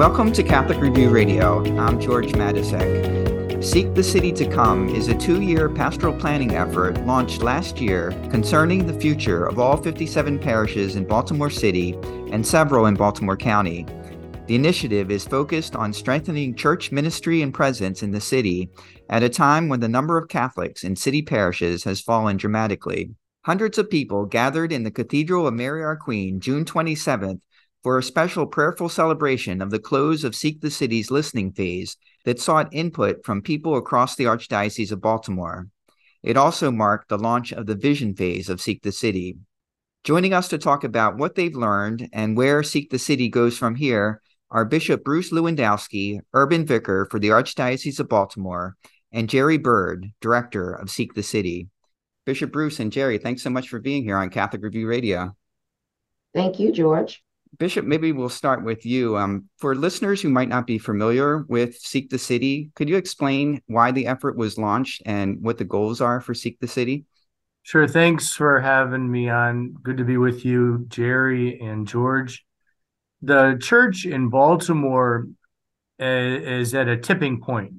Welcome to Catholic Review Radio. I'm George Matysek. Seek the City to Come is a two year pastoral planning effort launched last year concerning the future of all 57 parishes in Baltimore City and several in Baltimore County. The initiative is focused on strengthening church ministry and presence in the city at a time when the number of Catholics in city parishes has fallen dramatically. Hundreds of people gathered in the Cathedral of Mary Our Queen June 27th for a special prayerful celebration of the close of Seek the City's listening phase that sought input from people across the Archdiocese of Baltimore. It also marked the launch of the vision phase of Seek the City. Joining us to talk about what they've learned and where Seek the City goes from here are Bishop Bruce Lewandowski, Urban Vicar for the Archdiocese of Baltimore, and Geri Byrd, Director of Seek the City. Bishop Bruce and Geri, thanks so much for being here on Catholic Review Radio. Thank you, George. Bishop, maybe we'll start with you. Um, for listeners who might not be familiar with Seek the City, could you explain why the effort was launched and what the goals are for Seek the City? Sure. Thanks for having me on. Good to be with you, Geri and George. The church in Baltimore uh, is at a tipping point.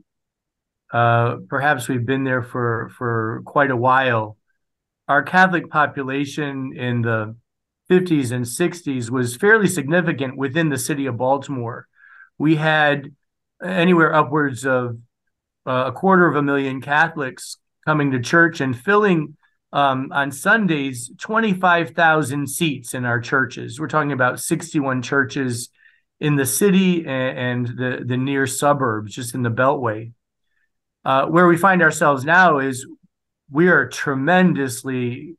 Uh, perhaps we've been there for for quite a while. Our Catholic population in the 50s and 60s was fairly significant within the city of Baltimore. We had anywhere upwards of uh, a quarter of a million Catholics coming to church and filling um, on Sundays 25,000 seats in our churches. We're talking about 61 churches in the city and, and the, the near suburbs, just in the Beltway. Uh, where we find ourselves now is we are tremendously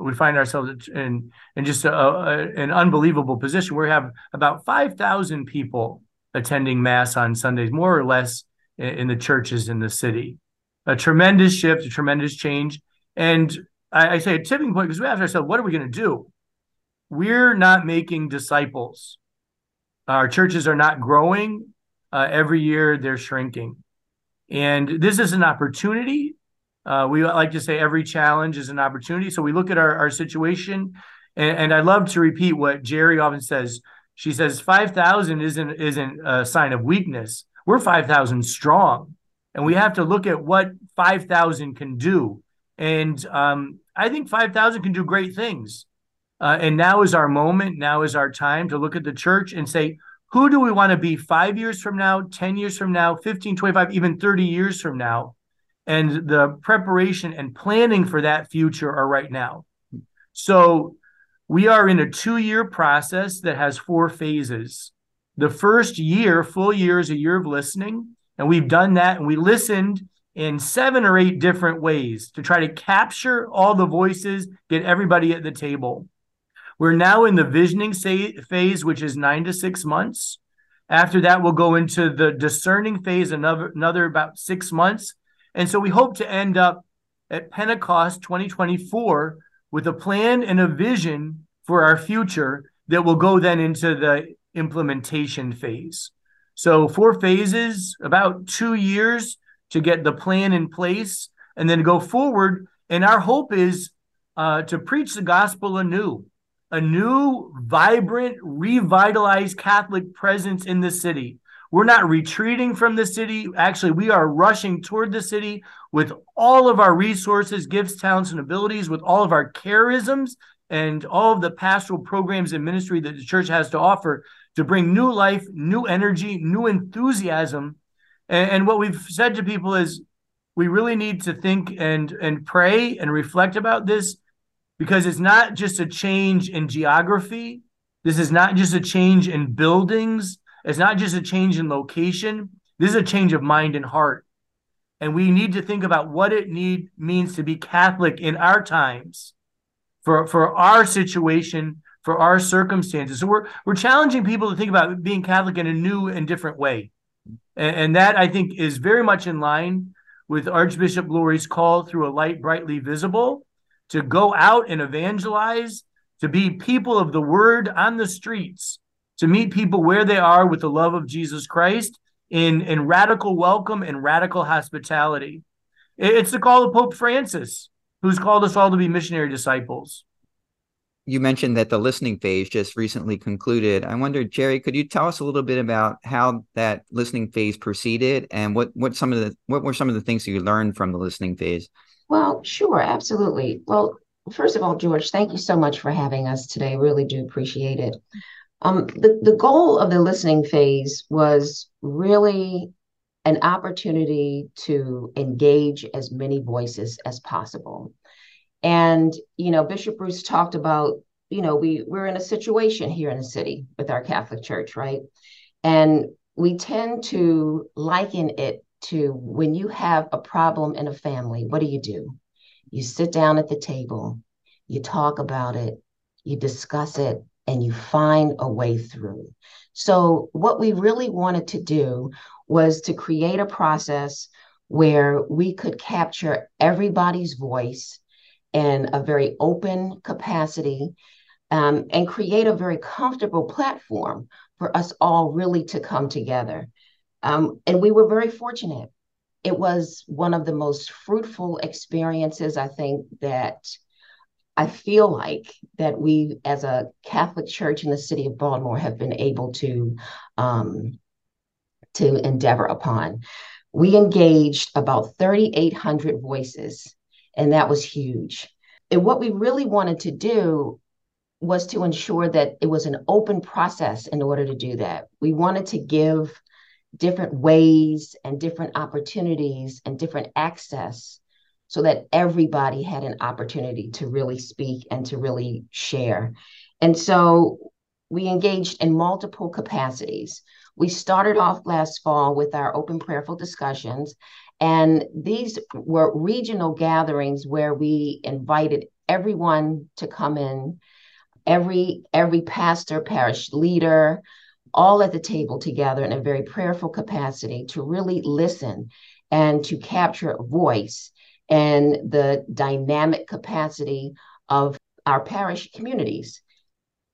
we find ourselves in in just a, a, an unbelievable position. We have about five thousand people attending mass on Sundays, more or less, in, in, the churches in the city. A tremendous shift, a tremendous change, and I, I say a tipping point because we ask ourselves, what are we going to do? We're not making disciples. Our churches are not growing. Uh, every year, they're shrinking, and this is an opportunity uh, we like to say every challenge is an opportunity. So we look at our, our situation, and, and I love to repeat what Geri often says. She says five thousand isn't isn't a sign of weakness. We're five thousand strong, and we have to look at what five thousand can do. And um, I think five thousand can do great things. Uh, and now is our moment. Now is our time to look at the church and say, who do we want to be five years from now, 10 years from now, 15, 25, even 30 years from now? And the preparation and planning for that future are right now. So we are in a two year process that has four phases. The first year, full year, is a year of listening. And we've done that and we listened in seven or eight different ways to try to capture all the voices, get everybody at the table. We're now in the visioning phase, which is nine to six months. After that, we'll go into the discerning phase, another, another about six months. And so we hope to end up at Pentecost 2024 with a plan and a vision for our future that will go then into the implementation phase. So, four phases, about two years to get the plan in place and then go forward. And our hope is uh, to preach the gospel anew, a new, vibrant, revitalized Catholic presence in the city we're not retreating from the city. Actually, we are rushing toward the city with all of our resources, gifts, talents, and abilities, with all of our charisms and all of the pastoral programs and ministry that the church has to offer to bring new life, new energy, new enthusiasm. And, and what we've said to people is we really need to think and and pray and reflect about this because it's not just a change in geography. This is not just a change in buildings it's not just a change in location, this is a change of mind and heart. and we need to think about what it need means to be Catholic in our times, for for our situation, for our circumstances. So we're we're challenging people to think about being Catholic in a new and different way, and, and that I think is very much in line with Archbishop Lori's call through a light brightly visible to go out and evangelize, to be people of the word on the streets, to meet people where they are with the love of Jesus Christ in, in radical welcome and radical hospitality. It's the call of Pope Francis, who's called us all to be missionary disciples. You mentioned that the listening phase just recently concluded. I wonder, Geri, could you tell us a little bit about how that listening phase proceeded and what, what some of the what were some of the things that you learned from the listening phase? Well, sure, absolutely. Well, first of all, George, thank you so much for having us today. Really do appreciate it. Um, the, the goal of the listening phase was really an opportunity to engage as many voices as possible. And, you know, Bishop Bruce talked about, you know, we, we're in a situation here in the city with our Catholic Church, right? And we tend to liken it to when you have a problem in a family, what do you do? You sit down at the table, you talk about it, you discuss it, and you find a way through. So, what we really wanted to do was to create a process where we could capture everybody's voice in a very open capacity um, and create a very comfortable platform for us all really to come together. Um, and we were very fortunate. It was one of the most fruitful experiences, I think, that I feel like that we, as a Catholic Church in the city of Baltimore, have been able to um, to endeavor upon. We engaged about 3,800 voices, and that was huge. And what we really wanted to do was to ensure that it was an open process in order to do that. We wanted to give different ways and different opportunities and different access so that everybody had an opportunity to really speak and to really share. And so we engaged in multiple capacities. We started off last fall with our open prayerful discussions, and these were regional gatherings where we invited everyone to come in, every every pastor, parish leader, all at the table together in a very prayerful capacity to really listen and to capture a voice and the dynamic capacity of our parish communities.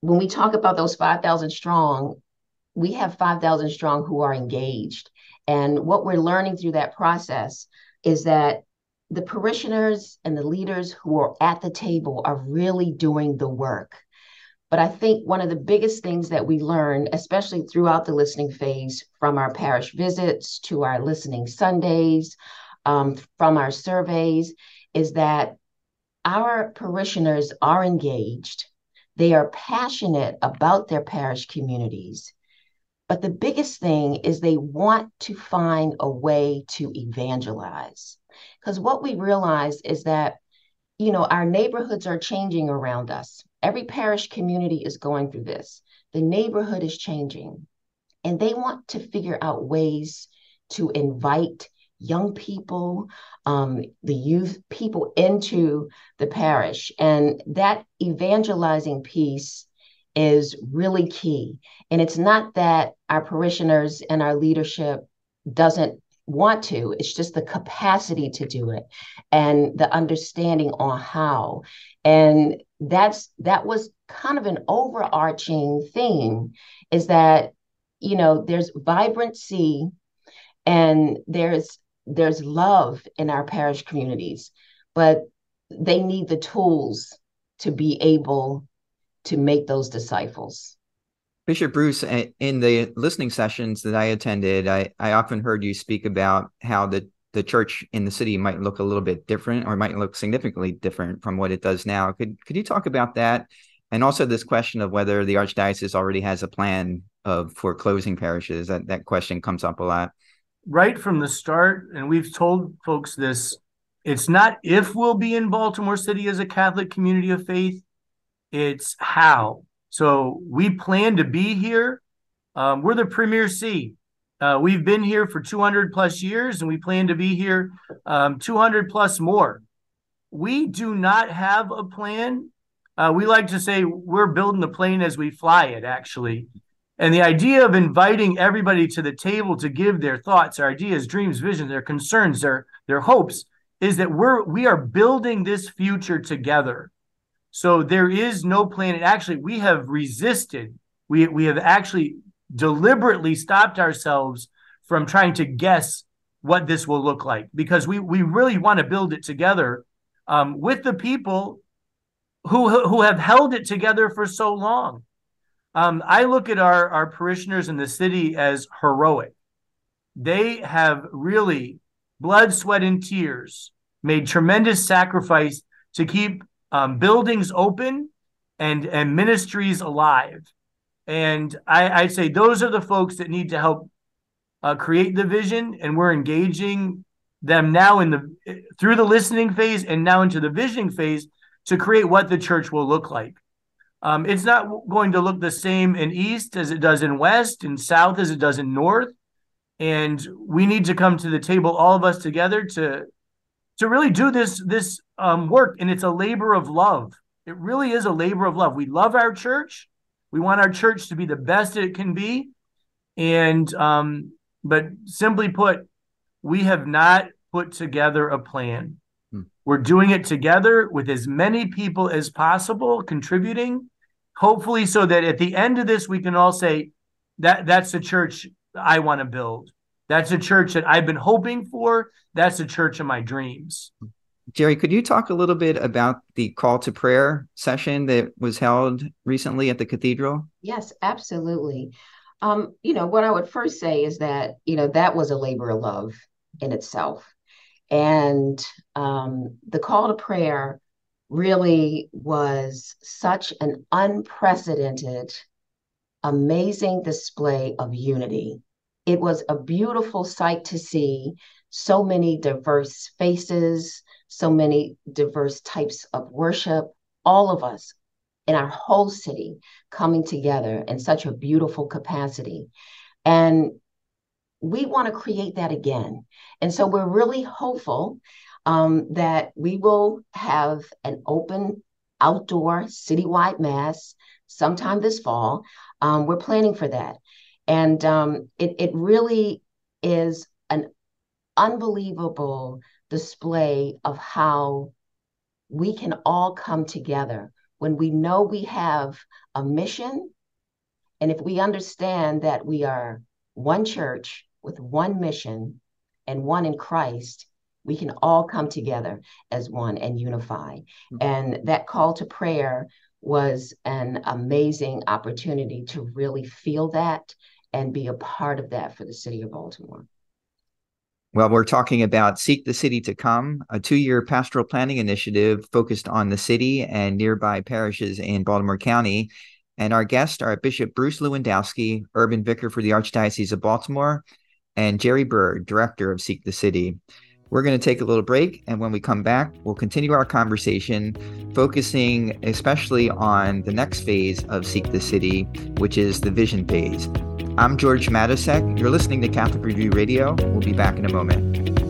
When we talk about those 5,000 strong, we have 5,000 strong who are engaged. And what we're learning through that process is that the parishioners and the leaders who are at the table are really doing the work. But I think one of the biggest things that we learned, especially throughout the listening phase, from our parish visits to our listening Sundays, um, from our surveys is that our parishioners are engaged, they are passionate about their parish communities. But the biggest thing is they want to find a way to evangelize. Because what we realize is that, you know, our neighborhoods are changing around us. Every parish community is going through this. The neighborhood is changing. And they want to figure out ways to invite young people, um, the youth people into the parish. And that evangelizing piece is really key. And it's not that our parishioners and our leadership doesn't want to, it's just the capacity to do it and the understanding on how. And that's that was kind of an overarching theme is that you know there's vibrancy and there's there's love in our parish communities, but they need the tools to be able to make those disciples. Bishop Bruce, in the listening sessions that I attended, I, I often heard you speak about how the, the church in the city might look a little bit different or might look significantly different from what it does now. Could could you talk about that? And also this question of whether the archdiocese already has a plan of for closing parishes. That that question comes up a lot right from the start, and we've told folks this, it's not if we'll be in Baltimore City as a Catholic community of faith, it's how. So we plan to be here. Um, we're the premier see. Uh, we've been here for 200 plus years and we plan to be here um, 200 plus more. We do not have a plan. Uh, we like to say we're building the plane as we fly it, actually. And the idea of inviting everybody to the table to give their thoughts, their ideas, dreams, visions, their concerns, their their hopes, is that we're we are building this future together. So there is no plan. Actually, we have resisted. We we have actually deliberately stopped ourselves from trying to guess what this will look like because we we really want to build it together um, with the people who who have held it together for so long. Um, I look at our, our parishioners in the city as heroic. They have really blood, sweat, and tears made tremendous sacrifice to keep um, buildings open and, and ministries alive. And I, I'd say those are the folks that need to help uh, create the vision, and we're engaging them now in the through the listening phase and now into the visioning phase to create what the church will look like. Um, it's not going to look the same in East as it does in West and South as it does in North. And we need to come to the table, all of us together, to to really do this this um, work. And it's a labor of love. It really is a labor of love. We love our church. We want our church to be the best it can be. And um, but simply put, we have not put together a plan. We're doing it together with as many people as possible contributing hopefully so that at the end of this we can all say that that's the church I want to build. That's a church that I've been hoping for. That's a church of my dreams. Geri, could you talk a little bit about the call to prayer session that was held recently at the cathedral? Yes, absolutely. Um, you know, what I would first say is that, you know, that was a labor of love in itself. And um, the call to prayer really was such an unprecedented, amazing display of unity. It was a beautiful sight to see so many diverse faces, so many diverse types of worship, all of us in our whole city coming together in such a beautiful capacity. And we want to create that again. And so we're really hopeful um, that we will have an open outdoor citywide mass sometime this fall. Um, we're planning for that. And um, it, it really is an unbelievable display of how we can all come together when we know we have a mission. And if we understand that we are one church with one mission and one in Christ, we can all come together as one and unify. Mm-hmm. And that call to prayer was an amazing opportunity to really feel that and be a part of that for the city of Baltimore. Well, we're talking about Seek the City to Come, a two year pastoral planning initiative focused on the city and nearby parishes in Baltimore County. And our guests are Bishop Bruce Lewandowski, urban vicar for the Archdiocese of Baltimore, and Geri Byrd, director of Seek the City. We're going to take a little break, and when we come back, we'll continue our conversation, focusing especially on the next phase of Seek the City, which is the vision phase. I'm George Matysek. You're listening to Catholic Review Radio. We'll be back in a moment.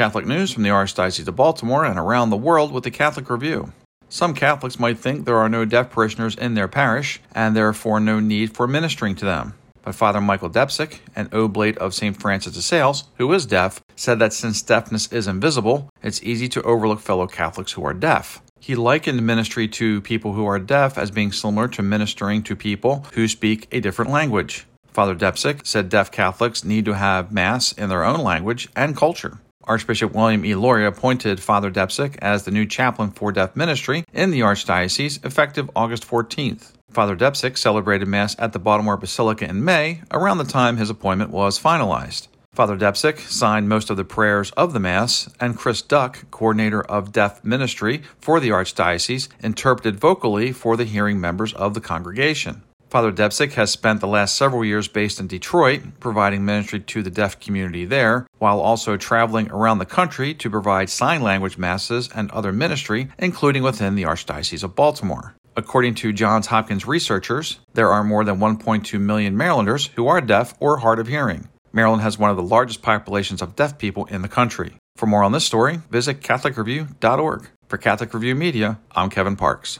Catholic news from the Archdiocese of Baltimore and around the world with the Catholic Review. Some Catholics might think there are no deaf parishioners in their parish and therefore no need for ministering to them. But Father Michael Depcik, an oblate of St. Francis de Sales, who is deaf, said that since deafness is invisible, it's easy to overlook fellow Catholics who are deaf. He likened ministry to people who are deaf as being similar to ministering to people who speak a different language. Father Depcik said deaf Catholics need to have Mass in their own language and culture. Archbishop William E. Lori appointed Father Depcik as the new chaplain for deaf ministry in the Archdiocese effective August 14th. Father Depcik celebrated Mass at the Baltimore Basilica in May, around the time his appointment was finalized. Father Depcik signed most of the prayers of the Mass, and Chris Duck, coordinator of deaf ministry for the Archdiocese, interpreted vocally for the hearing members of the congregation. Father Depcik has spent the last several years based in Detroit, providing ministry to the deaf community there, while also traveling around the country to provide sign language masses and other ministry, including within the Archdiocese of Baltimore. According to Johns Hopkins researchers, there are more than 1.2 million Marylanders who are deaf or hard of hearing. Maryland has one of the largest populations of deaf people in the country. For more on this story, visit CatholicReview.org. For Catholic Review Media, I'm Kevin Parks.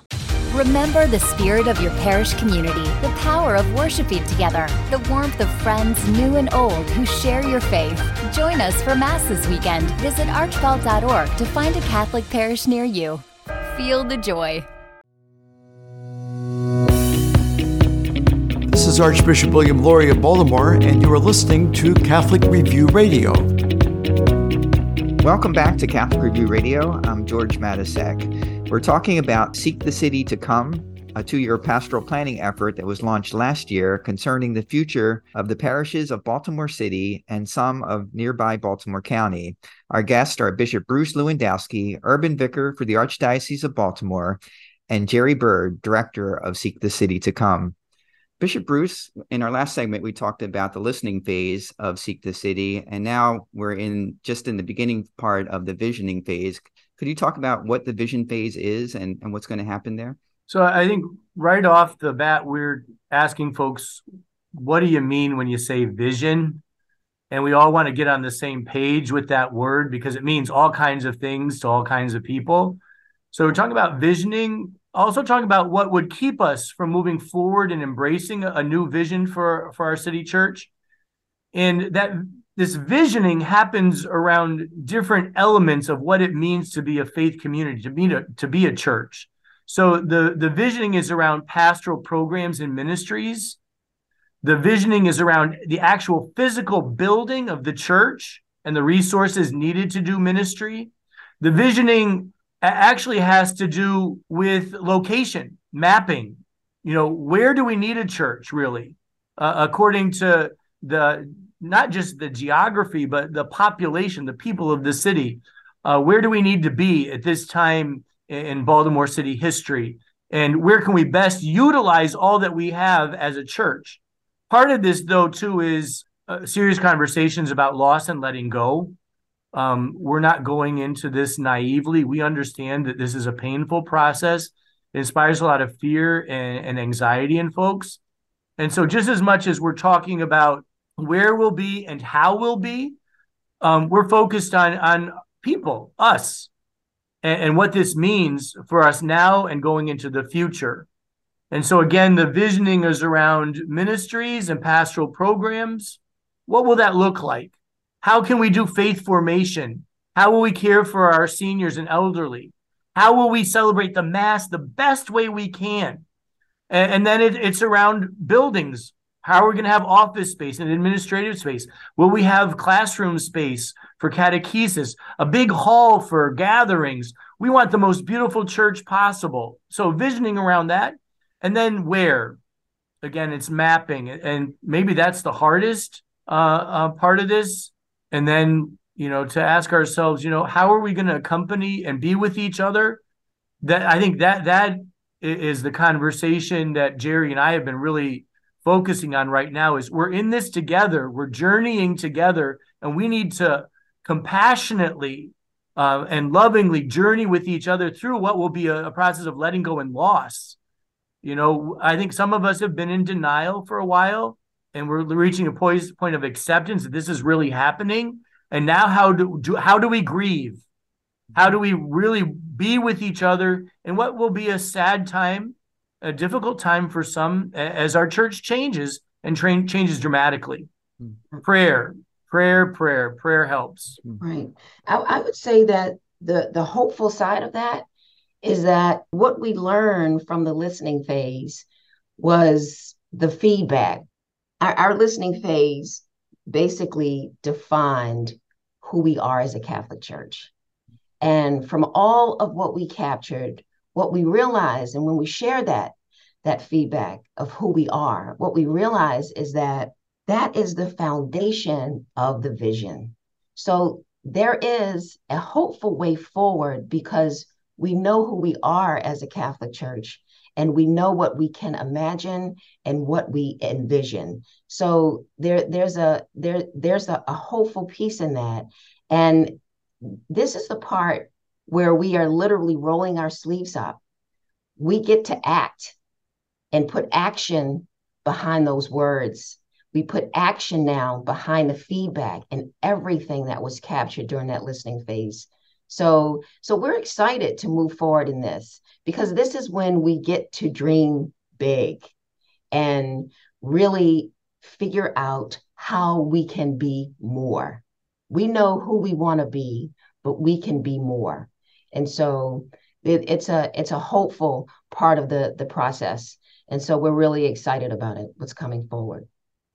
Remember the spirit of your parish community, the power of worshiping together, the warmth of friends new and old who share your faith. Join us for Mass this weekend. Visit archbalt.org to find a Catholic parish near you. Feel the joy. This is Archbishop William Lori of Baltimore, and you are listening to Catholic Review Radio. Welcome back to Catholic Review Radio. I'm George Matysek. We're talking about Seek the City to Come, a two year pastoral planning effort that was launched last year concerning the future of the parishes of Baltimore City and some of nearby Baltimore County. Our guests are Bishop Bruce Lewandowski, urban vicar for the Archdiocese of Baltimore, and Geri Byrd, director of Seek the City to Come. Bishop Bruce, in our last segment, we talked about the listening phase of Seek the City, and now we're in just in the beginning part of the visioning phase. Could you talk about what the vision phase is and, and what's going to happen there? So I think right off the bat, we're asking folks, what do you mean when you say vision? And we all want to get on the same page with that word because it means all kinds of things to all kinds of people. So we're talking about visioning, also talking about what would keep us from moving forward and embracing a, new vision for, for our city church. And that this visioning happens around different elements of what it means to be a faith community, to be a, to be a church. So the, the visioning is around pastoral programs and ministries. The visioning is around the actual physical building of the church and the resources needed to do ministry. The visioning actually has to do with location, mapping. You know, where do we need a church really? Uh, according to the not just the geography, but the population, the people of the city. Uh, where do we need to be at this time in Baltimore City history? And where can we best utilize all that we have as a church? Part of this, though, too, is uh, serious conversations about loss and letting go. Um, we're not going into this naively. We understand that this is a painful process. It inspires a lot of fear and, and anxiety in folks. And so, just as much as we're talking about where we'll be and how we'll be. Um, we're focused on on people, us, and, and what this means for us now and going into the future. And so again, the visioning is around ministries and pastoral programs. What will that look like? How can we do faith formation? How will we care for our seniors and elderly? How will we celebrate the Mass the best way we can? And, and then it, it's around buildings, how are we going to have office space and administrative space? Will we have classroom space for catechesis? A big hall for gatherings? We want the most beautiful church possible. So, visioning around that. And then where? Again, it's mapping. And maybe that's the hardest uh, uh, part of this. And then, you know, to ask ourselves, you know, how are we going to accompany and be with each other? That I think that that is the conversation that Geri and I have been really focusing on right now is we're in this together, we're journeying together, and we need to compassionately uh, and lovingly journey with each other through what will be a, a process of letting go and loss. You know, I think some of us have been in denial for a while, and we're reaching a point of acceptance that this is really happening. And now, how do, do how do we grieve? How do we really be with each other in what will be a sad time a difficult time for some as our church changes and train changes dramatically. Mm-hmm. Prayer, prayer, prayer, prayer helps. Right. I, I would say that the the hopeful side of that is that what we learned from the listening phase was the feedback. Our, our listening phase basically defined who we are as a Catholic Church. And from all of what we captured, what we realize and when we share that, that feedback of who we are, what we realize is that that is the foundation of the vision. So there is a hopeful way forward because we know who we are as a Catholic Church and we know what we can imagine and what we envision. So there, there's a there, there's a, a hopeful piece in that. And this is the part where we are literally rolling our sleeves up. We get to act and put action behind those words. We put action now behind the feedback and everything that was captured during that listening phase. So, so we're excited to move forward in this because this is when we get to dream big and really figure out how we can be more. We know who we want to be, but we can be more. And so it, it's a it's a hopeful part of the the process. And so we're really excited about it, what's coming forward.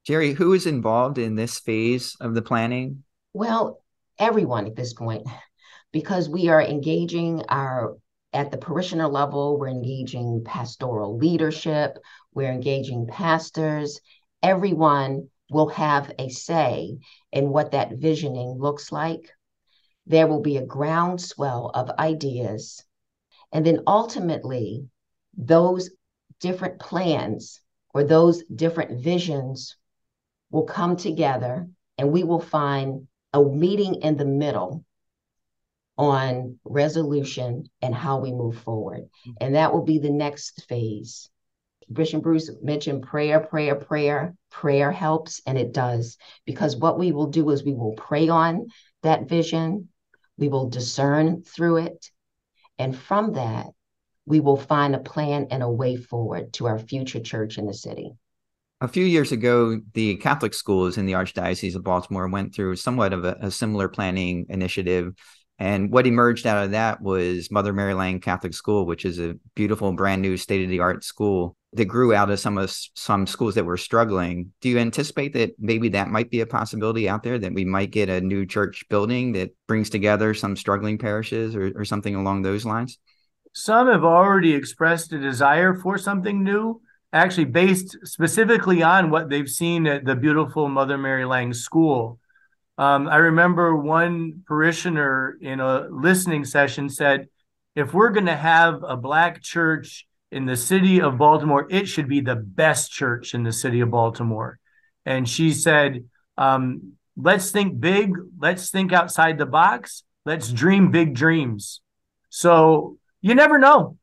Geri, who is involved in this phase of the planning? Well, everyone at this point, because we are engaging our at the parishioner level, we're engaging pastoral leadership, we're engaging pastors. Everyone will have a say in what that visioning looks like. There will be a groundswell of ideas. And then ultimately, those different plans or those different visions will come together and we will find a meeting in the middle on resolution and how we move forward. And that will be the next phase. Bishop Bruce mentioned prayer, prayer, prayer. Prayer helps, and it does. Because what we will do is we will pray on that vision, we will discern through it. And from that, we will find a plan and a way forward to our future church in the city. A few years ago, the Catholic schools in the Archdiocese of Baltimore went through somewhat of a, a similar planning initiative. And what emerged out of that was Mother Mary Lange Catholic School, which is a beautiful, brand new, state of the art school that grew out of some of some schools that were struggling. Do you anticipate that maybe that might be a possibility out there that we might get a new church building that brings together some struggling parishes or, or something along those lines? Some have already expressed a desire for something new, actually based specifically on what they've seen at the beautiful Mother Mary Lange School. Um, I remember one parishioner in a listening session said, if we're going to have a black church in the city of Baltimore, it should be the best church in the city of Baltimore. And she said, um, let's think big, let's think outside the box, let's dream big dreams. So you never know.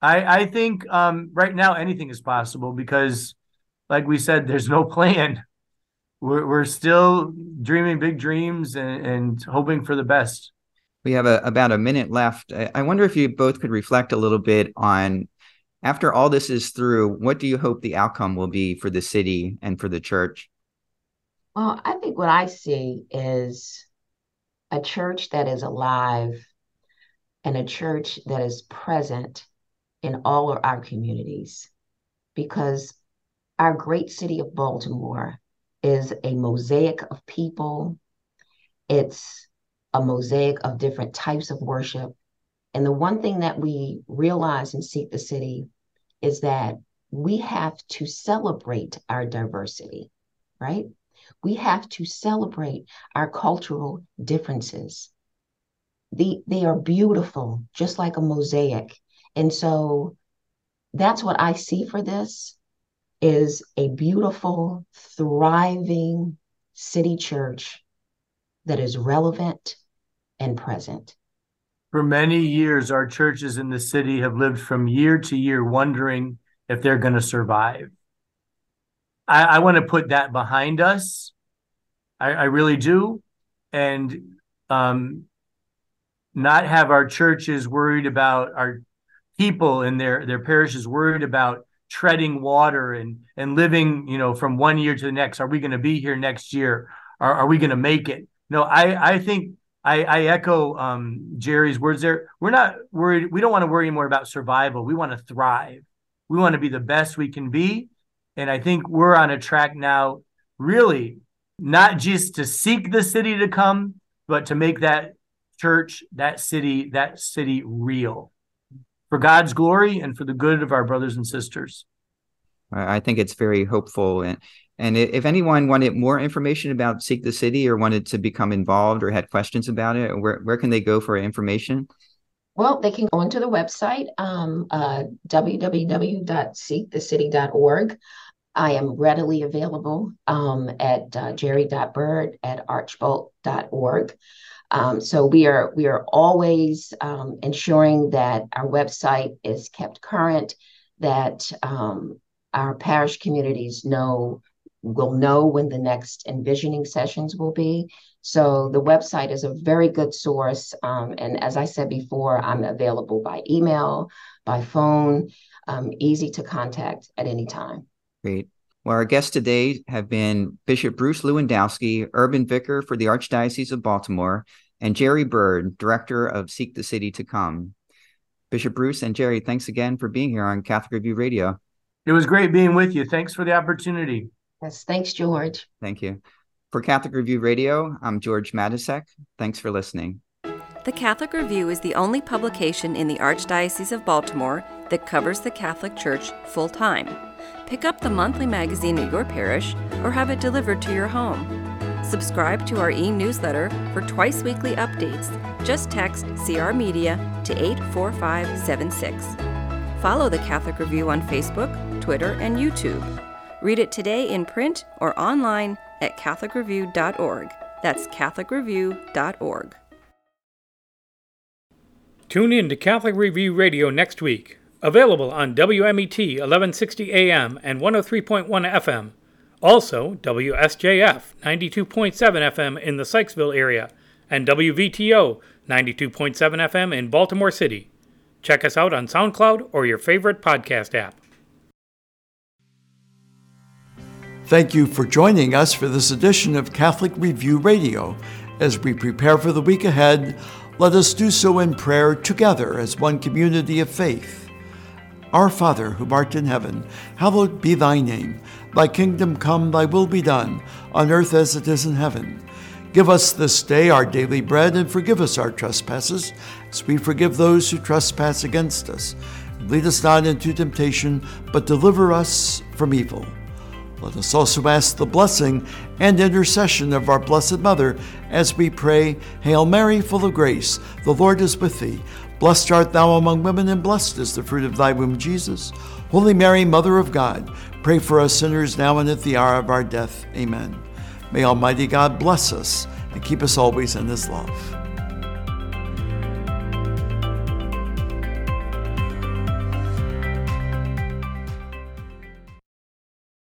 I I think um, right now anything is possible because, like we said, there's no plan. We're we're still dreaming big dreams and, and hoping for the best. We have a, about a minute left. I wonder if you both could reflect a little bit on after all this is through, what do you hope the outcome will be for the city and for the church? Well, I think what I see is a church that is alive and a church that is present in all of our communities because our great city of Baltimore is a mosaic of people. It's a mosaic of different types of worship. And the one thing that we realize in Seek the City is that we have to celebrate our diversity, right? We have to celebrate our cultural differences the, they are beautiful, just like a mosaic. And so that's what I see for this is a beautiful, thriving city church that is relevant and present. For many years, our churches in the city have lived from year to year wondering if they're going to survive. I, I want to put that behind us. I, I really do. And um, not have our churches worried about our people and their their parishes worried about treading water and and living you know from one year to the next. Are we going to be here next year? Are, are we going to make it? No i i think i i echo um, geri's words there. We're not worried we don't want to worry more about survival. We want to thrive. We want to be the best we can be. And i think we're on a track now really not just to seek the city to come but to make that church, that city, that city real for God's glory and for the good of our brothers and sisters. I think it's very hopeful. And, and if anyone wanted more information about Seek the City or wanted to become involved or had questions about it, where, where can they go for information? Well, they can go into the website, um, uh, www.seekthecity.org. I am readily available um, at uh, geri.byrd at archbalt.org. Um, so we are we are always um, ensuring that our website is kept current, that um, our parish communities know will know when the next envisioning sessions will be. So the website is a very good source. Um, and as I said before, I'm available by email, by phone, um, easy to contact at any time. Great. Well, our guests today have been Bishop Bruce Lewandowski, Urban Vicar for the Archdiocese of Baltimore, and Geri Byrd, Director of Seek the City to Come. Bishop Bruce and Geri, thanks again for being here on Catholic Review Radio. It was great being with you. Thanks for the opportunity. Yes, thanks, George. Thank you. For Catholic Review Radio, I'm George Matysek. Thanks for listening. The Catholic Review is the only publication in the Archdiocese of Baltimore that covers the Catholic Church full time. Pick up the monthly magazine at your parish or have it delivered to your home. Subscribe to our e newsletter for twice weekly updates. Just text CR Media to 84576. Follow the Catholic Review on Facebook, Twitter, and YouTube. Read it today in print or online at CatholicReview.org. That's CatholicReview.org. Tune in to Catholic Review Radio next week. Available on WMET 1160 AM and 103.1 FM. Also, WSJF 92.7 FM in the Sykesville area and WVTO 92.7 FM in Baltimore City. Check us out on SoundCloud or your favorite podcast app. Thank you for joining us for this edition of Catholic Review Radio. As we prepare for the week ahead, let us do so in prayer together as one community of faith. Our Father, who art in heaven, hallowed be thy name. Thy kingdom come, thy will be done, on earth as it is in heaven. Give us this day our daily bread, and forgive us our trespasses, as we forgive those who trespass against us. Lead us not into temptation, but deliver us from evil. Let us also ask the blessing and intercession of our Blessed Mother as we pray, Hail Mary, full of grace, the Lord is with thee. Blessed art thou among women, and blessed is the fruit of thy womb, Jesus. Holy Mary, Mother of God, pray for us sinners now and at the hour of our death. Amen. May Almighty God bless us and keep us always in his love.